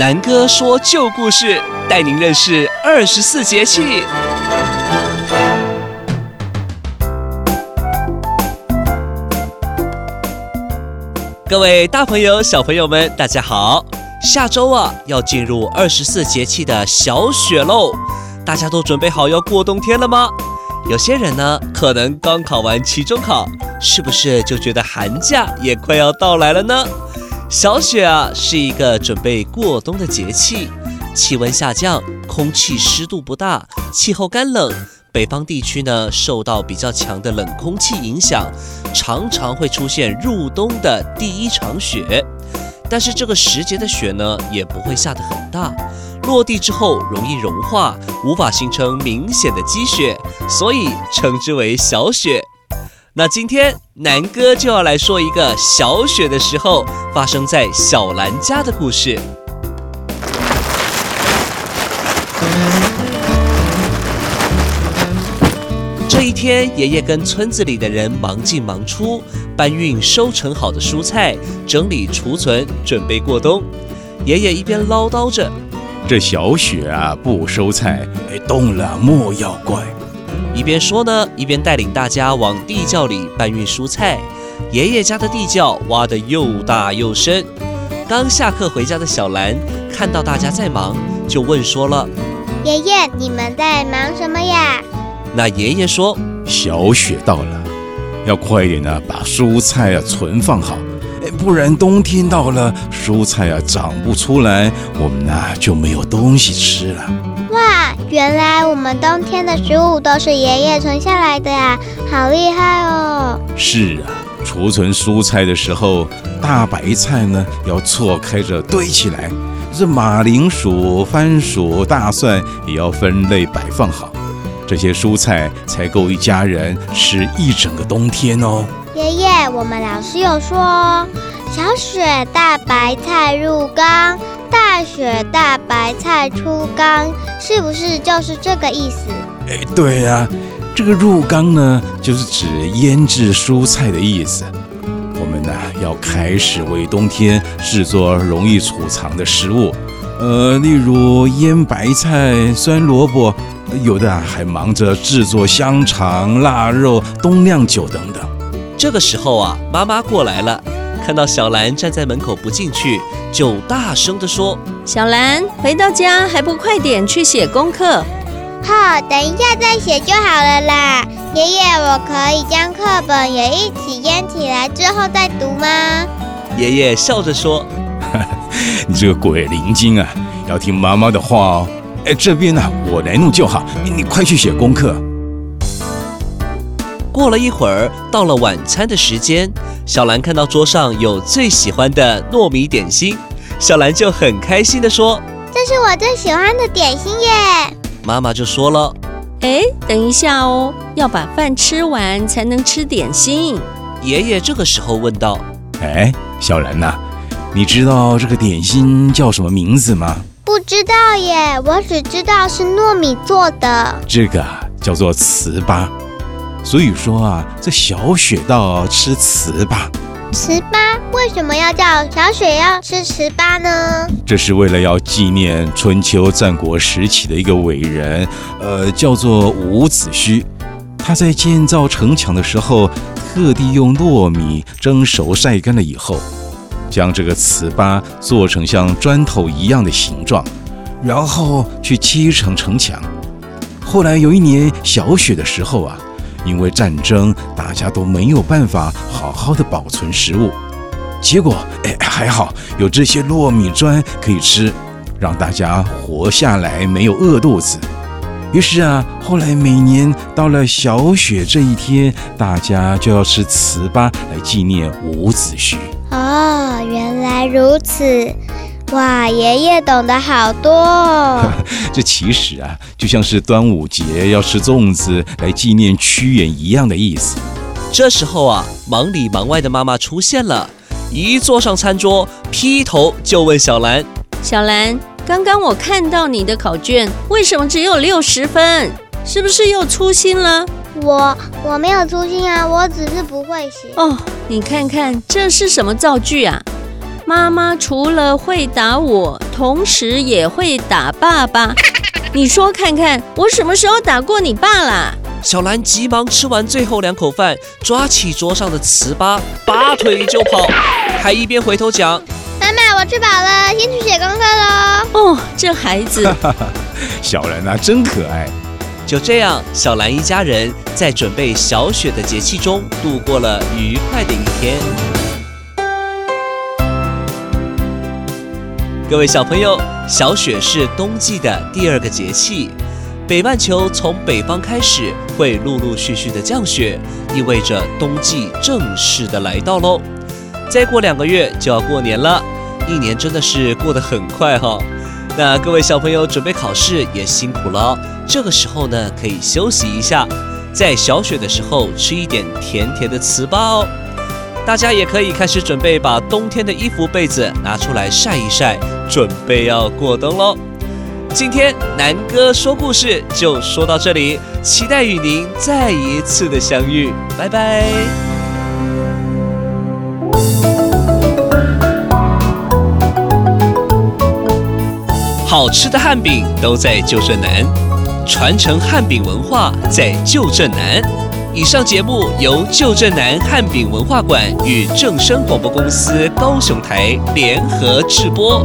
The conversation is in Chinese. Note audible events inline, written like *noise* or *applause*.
南哥说旧故事，带您认识二十四节气。各位大朋友、小朋友们，大家好！下周啊，要进入二十四节气的小雪喽，大家都准备好要过冬天了吗？有些人呢，可能刚考完期中考，是不是就觉得寒假也快要到来了呢？小雪啊，是一个准备过冬的节气，气温下降，空气湿度不大，气候干冷。北方地区呢，受到比较强的冷空气影响，常常会出现入冬的第一场雪。但是这个时节的雪呢，也不会下得很大，落地之后容易融化，无法形成明显的积雪，所以称之为小雪。那今天南哥就要来说一个小雪的时候发生在小兰家的故事。这一天，爷爷跟村子里的人忙进忙出，搬运收成好的蔬菜，整理储存，准备过冬。爷爷一边唠叨着：“这小雪啊，不收菜，冻了莫要怪。”一边说呢，一边带领大家往地窖里搬运蔬菜。爷爷家的地窖挖得又大又深。刚下课回家的小兰看到大家在忙，就问说了：“爷爷，你们在忙什么呀？”那爷爷说：“小雪到了，要快一点呢，把蔬菜啊存放好，哎，不然冬天到了，蔬菜啊长不出来，我们呢就没有东西吃了。”哇，原来我们冬天的食物都是爷爷存下来的呀，好厉害哦！是啊，储存蔬菜的时候，大白菜呢要错开着堆起来，这马铃薯、番薯、大蒜也要分类摆放好，这些蔬菜才够一家人吃一整个冬天哦。爷爷，我们老师有说，小雪大白菜入缸。大雪大白菜出缸，是不是就是这个意思？哎，对呀，这个入缸呢，就是指腌制蔬菜的意思。我们呢，要开始为冬天制作容易储藏的食物，呃，例如腌白菜、酸萝卜，有的还忙着制作香肠、腊肉、冬酿酒等等。这个时候啊，妈妈过来了。看到小兰站在门口不进去，就大声地说：“小兰，回到家还不快点去写功课？好，等一下再写就好了啦。爷爷，我可以将课本也一起腌起来之后再读吗？”爷爷笑着说：“ *laughs* 你这个鬼灵精啊，要听妈妈的话哦。哎，这边呢，我来弄就好。你你快去写功课。”过了一会儿，到了晚餐的时间。小兰看到桌上有最喜欢的糯米点心，小兰就很开心地说：“这是我最喜欢的点心耶！”妈妈就说了：“哎，等一下哦，要把饭吃完才能吃点心。”爷爷这个时候问道：“哎，小兰呐，你知道这个点心叫什么名字吗？”“不知道耶，我只知道是糯米做的。”“这个叫做糍粑。”所以说啊，这小雪到吃糍粑。糍粑为什么要叫小雪要吃糍粑呢？这是为了要纪念春秋战国时期的一个伟人，呃，叫做伍子胥。他在建造城墙的时候，特地用糯米蒸熟晒干了以后，将这个糍粑做成像砖头一样的形状，然后去砌成城墙。后来有一年小雪的时候啊。因为战争，大家都没有办法好好的保存食物，结果哎，还好有这些糯米砖可以吃，让大家活下来，没有饿肚子。于是啊，后来每年到了小雪这一天，大家就要吃糍粑来纪念伍子胥。哦，原来如此。哇，爷爷懂得好多哦。*laughs* 这其实啊，就像是端午节要吃粽子来纪念屈原一样的意思。这时候啊，忙里忙外的妈妈出现了，一坐上餐桌，劈头就问小兰：“小兰，刚刚我看到你的考卷，为什么只有六十分？是不是又粗心了？”“我我没有粗心啊，我只是不会写。”“哦，你看看这是什么造句啊？”妈妈除了会打我，同时也会打爸爸。*laughs* 你说看看，我什么时候打过你爸啦？小兰急忙吃完最后两口饭，抓起桌上的糍粑，拔腿就跑，还一边回头讲：“妈妈，我吃饱了，先去写功课喽。”哦，这孩子，*laughs* 小兰啊，真可爱。就这样，小兰一家人在准备小雪的节气中度过了愉快的一天。各位小朋友，小雪是冬季的第二个节气，北半球从北方开始会陆陆续续的降雪，意味着冬季正式的来到喽。再过两个月就要过年了，一年真的是过得很快哈。那各位小朋友准备考试也辛苦了，这个时候呢，可以休息一下，在小雪的时候吃一点甜甜的糍粑哦。大家也可以开始准备把冬天的衣服被子拿出来晒一晒，准备要过冬喽。今天南哥说故事就说到这里，期待与您再一次的相遇，拜拜。好吃的汉饼都在旧镇南，传承汉饼文化在旧镇南。以上节目由旧镇南汉饼文化馆与正声广播公司高雄台联合制播。